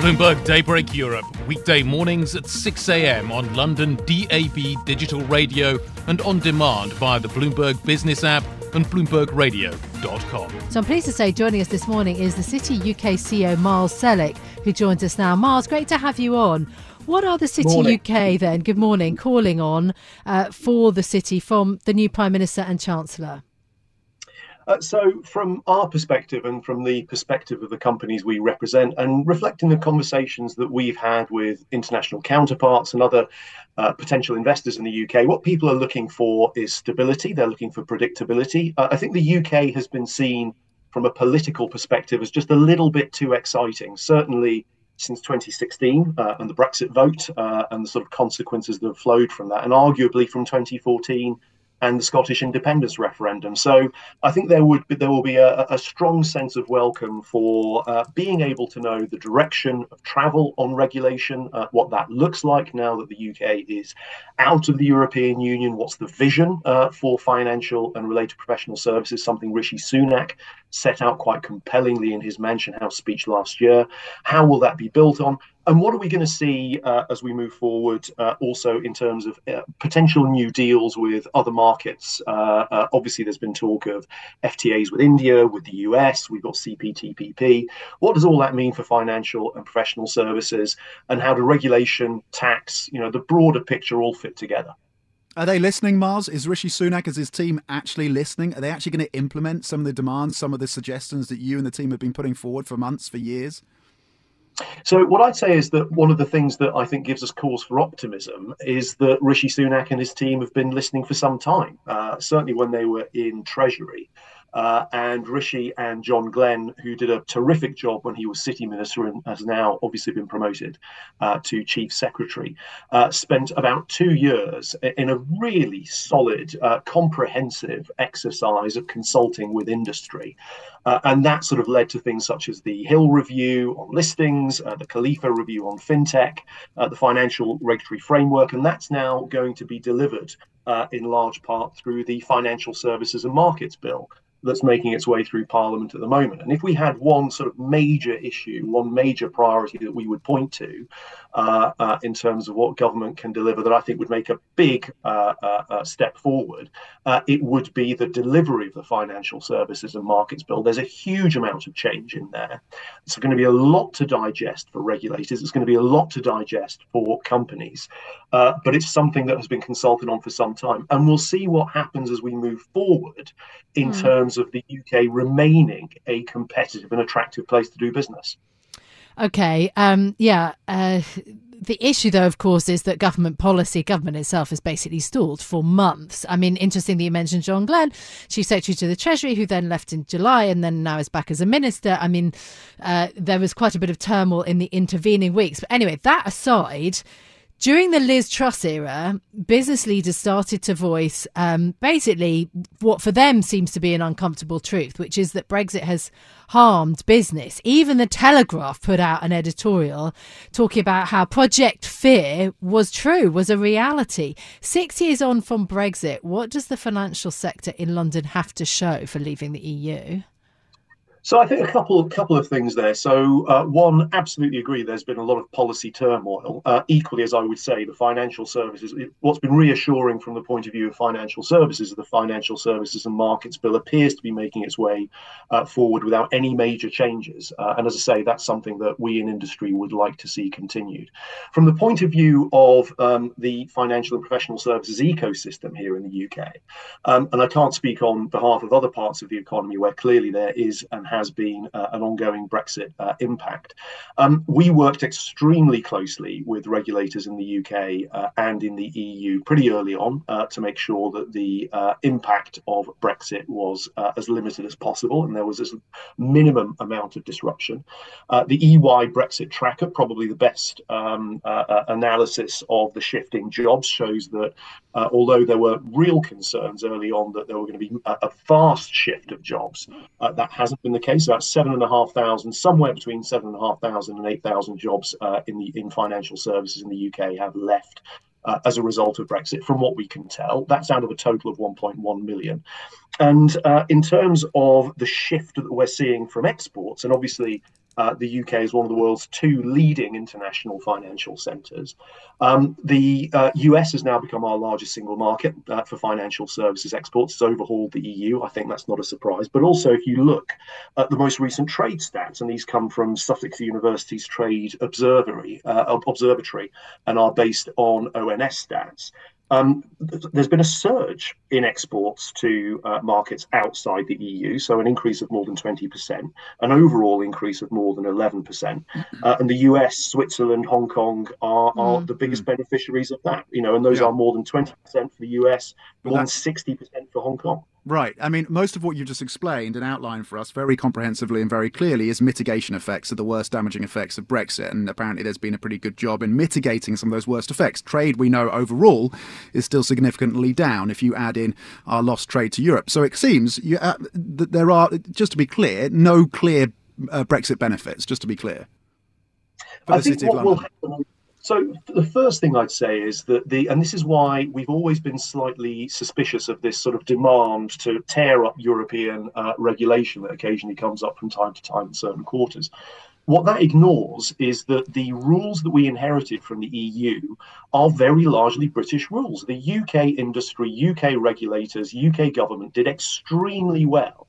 Bloomberg Daybreak Europe, weekday mornings at 6 a.m. on London DAB digital radio and on demand via the Bloomberg Business app and BloombergRadio.com. So I'm pleased to say joining us this morning is the City UK CEO Miles Celic, who joins us now. Miles, great to have you on. What are the City morning. UK then, good morning, calling on uh, for the city from the new Prime Minister and Chancellor? Uh, so, from our perspective and from the perspective of the companies we represent, and reflecting the conversations that we've had with international counterparts and other uh, potential investors in the UK, what people are looking for is stability. They're looking for predictability. Uh, I think the UK has been seen from a political perspective as just a little bit too exciting. Certainly, since 2016 uh, and the Brexit vote uh, and the sort of consequences that have flowed from that, and arguably from 2014 and the Scottish independence referendum. So I think there would be, there will be a, a strong sense of welcome for uh, being able to know the direction of travel on regulation, uh, what that looks like now that the UK is out of the European Union. What's the vision uh, for financial and related professional services? Something Rishi Sunak set out quite compellingly in his Mansion House speech last year. How will that be built on? And what are we going to see uh, as we move forward, uh, also in terms of uh, potential new deals with other markets? Uh, uh, obviously, there's been talk of FTAs with India, with the US, we've got CPTPP. What does all that mean for financial and professional services? And how do regulation, tax, you know, the broader picture all fit together? Are they listening, Mars? Is Rishi Sunak as his team actually listening? Are they actually going to implement some of the demands, some of the suggestions that you and the team have been putting forward for months, for years? So, what I'd say is that one of the things that I think gives us cause for optimism is that Rishi Sunak and his team have been listening for some time. Uh, certainly, when they were in Treasury, uh, and Rishi and John Glen, who did a terrific job when he was city minister and has now obviously been promoted uh, to chief secretary, uh, spent about two years in a really solid, uh, comprehensive exercise of consulting with industry. Uh, and that sort of led to things such as the Hill review on listings, uh, the Kalifa review on fintech, the financial regulatory framework, and that's now going to be delivered in large part through the Financial Services and Markets Bill that's making its way through Parliament at the moment. And if we had one sort of major issue, one major priority that we would point to uh, uh, in terms of what government can deliver that I think would make a big uh, uh, uh step forward, uh, it would be the delivery of the Financial Services and Markets Bill. There's a huge amount of change in there. It's going to be a lot to digest for regulators. It's going to be a lot to digest for companies. but it's something that has been consulted on for some time. And we'll see what happens as we move forward in mm. terms of the UK remaining a competitive and attractive place to do business. Okay. Um, yeah. Uh, the issue, though, of course, is that government policy, government itself, has basically stalled for months. I mean, interesting that you mentioned John Glen, Chief Secretary to the Treasury, who then left in July and then now is back as a minister. I mean, uh, there was quite a bit of turmoil in the intervening weeks. But anyway, that aside, during the Liz Truss era, business leaders started to voice um, basically what for them seems to be an uncomfortable truth, which is that Brexit has harmed business. Even the Telegraph put out an editorial talking about how Project Fear was true, was a reality. Six years on from Brexit, what does the financial sector in London have to show for leaving the EU? So I think a couple couple of things there. So uh, one, absolutely agree. There's been a lot of policy turmoil. Uh, equally, as I would say, the financial services. What's been reassuring from the point of view of financial services, is the Financial Services and Markets Bill appears to be making its way uh, forward without any major changes. Uh, and as I say, that's something that we in industry would like to see continued. From the point of view of um, the financial and professional services ecosystem here in the UK, um, and I can't speak on behalf of other parts of the economy where clearly there is and has been uh, an ongoing Brexit uh, impact. Um, we worked extremely closely with regulators in the UK uh, and in the EU pretty early on to make sure that the impact of Brexit was as limited as possible and there was as minimum amount of disruption. the EY Brexit tracker, probably the best um, analysis of the shifting jobs, shows that although there were real concerns early on that there were going to be a, a fast shift of jobs. That hasn't been the case. About seven and a half thousand, somewhere between seven and a half thousand and eight thousand jobs uh, in the in financial services in the UK have left uh, as a result of Brexit, from what we can tell. That's out of a total of 1.1 million. And uh, in terms of the shift that we're seeing from exports, and obviously uh, the UK is one of the world's two leading international financial centres. Um, the uh, US has now become our largest single market uh, for financial services exports. It's overhauled the EU. I think that's not a surprise. But also, if you look at the most recent trade stats, and these come from Sussex University's Trade Observatory, uh, Observatory and are based on ONS stats, um, there's been a surge in exports to uh, markets outside the EU, so an increase of more than 20%, an overall increase of more than 11%. Mm-hmm. Uh, and the US, Switzerland, Hong Kong are, are mm-hmm. the biggest beneficiaries of that, you know, and those yeah. are more than 20% for the US, more than 60% for Hong Kong. Right. I mean, most of what you've just explained and outlined for us very comprehensively and very clearly is mitigation effects of the worst damaging effects of Brexit. And apparently, there's been a pretty good job in mitigating some of those worst effects. Trade, we know overall, is still significantly down if you add in our lost trade to Europe. So it seems you, uh, that there are, just to be clear, no clear uh, Brexit benefits, just to be clear. I think what will happen so the first thing I'd say is that the, and this is why we've always been slightly suspicious of this sort of demand to tear up European uh, regulation that occasionally comes up from time to time in certain quarters. What that ignores is that the rules that we inherited from the EU are very largely British rules. The UK industry, UK regulators, UK government did extremely well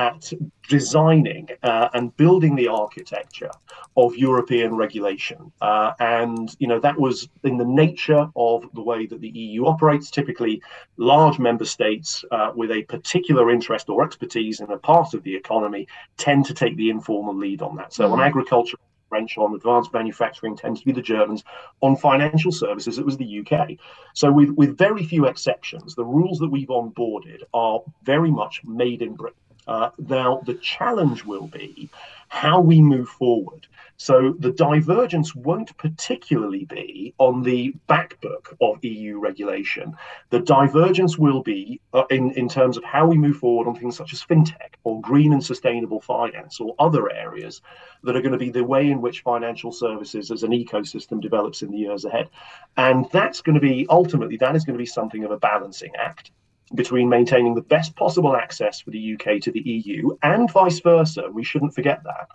at designing uh, and building the architecture of European regulation. Uh, and, you know, that was in the nature of the way that the EU operates. Typically, large member states uh, with a particular interest or expertise in a part of the economy tend to take the informal lead on that. So, mm-hmm. on agriculture, French, on advanced manufacturing tend to be the Germans. On financial services, it was the UK. So, with, with very few exceptions, the rules that we've onboarded are very much made in Britain. Uh, now, the challenge will be how we move forward. So the divergence won't particularly be on the backbook of EU regulation. The divergence will be uh, in, in terms of how we move forward on things such as fintech or green and sustainable finance or other areas that are going to be the way in which financial services as an ecosystem develops in the years ahead. And that's going to be ultimately, that is going to be something of a balancing act between maintaining the best possible access for the UK to the EU and vice versa. We shouldn't forget that.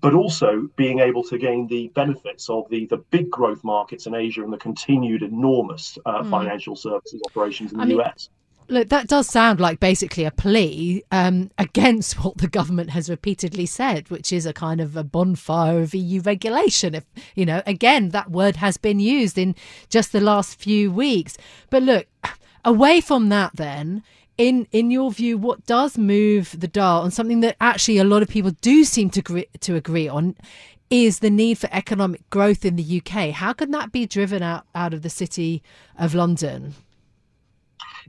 But also being able to gain the benefits of the, the big growth markets in Asia and the continued enormous uh, mm. financial services operations in the mean, US. Look, that does sound like basically a plea um, against what the government has repeatedly said, which is a kind of a bonfire of EU regulation. If you know, again, that word has been used in just the last few weeks. But look, away from that then in in your view what does move the dial on something that actually a lot of people do seem to agree, to agree on is the need for economic growth in the UK how can that be driven out out of the city of London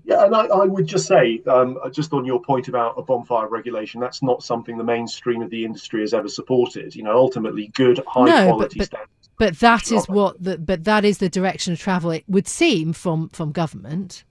yeah, and I, I would just say, um, just on your point about a bonfire regulation, that's not something the mainstream of the industry has ever supported. You know, ultimately, good, high no, quality but, but, standards. But that is what the but that is the direction of travel. It would seem from from government.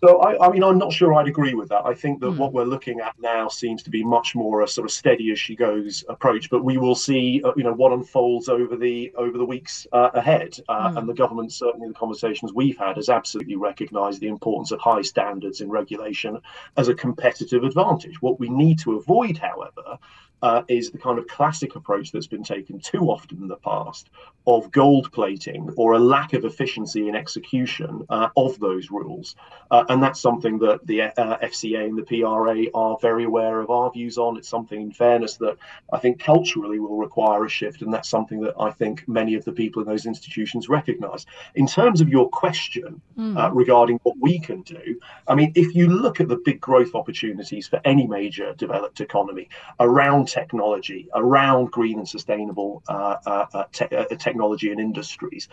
So I, I, mean, I'm not sure I'd agree with that. I think that mm. what we're looking at now seems to be much more a sort of steady as she goes approach. But we will see, uh, you know, what unfolds over the over the weeks uh, ahead. Uh, mm. And the government, certainly the conversations we've had, has absolutely recognised the importance of high standards in regulation as a competitive advantage. What we need to avoid, however, uh, is the kind of classic approach that's been taken too often in the past of gold plating or a lack of efficiency in execution uh, of those rules. Uh, and that's something that the uh, FCA and the PRA are very aware of our views on. It's something, in fairness, that I think culturally will require a shift. And that's something that I think many of the people in those institutions recognize. In terms of your question mm. regarding what we can do, I mean, if you look at the big growth opportunities for any major developed economy around technology, around green and sustainable uh, uh, uh te- technology and industries,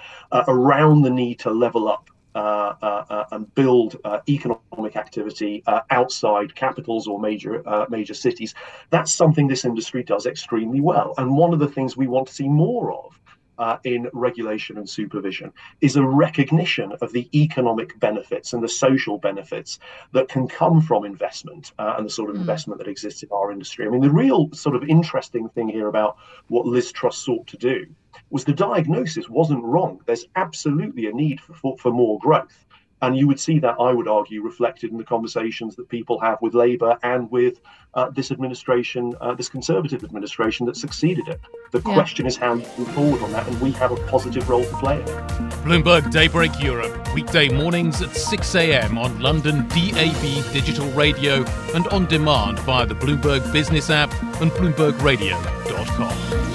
around the need to level up uh, uh, and build uh, economic activity outside capitals or major major cities. That's something this industry does extremely well, and one of the things we want to see more of uh, in regulation and supervision is a recognition of the economic benefits and the social benefits that can come from investment uh, and the sort of mm. investment that exists in our industry. I mean, the real sort of interesting thing here about what Liz Truss sought to do was the diagnosis wasn't wrong. There's absolutely a need for, for, for more growth. And you would see that, I would argue, reflected in the conversations that people have with Labour and with uh, this administration, uh, this Conservative administration that succeeded it. The yeah. question is how you move forward on that, and we have a positive role to play in it. Bloomberg Daybreak Europe, weekday mornings at 6 a.m. on London DAB digital radio and on demand via the Bloomberg Business app and BloombergRadio.com.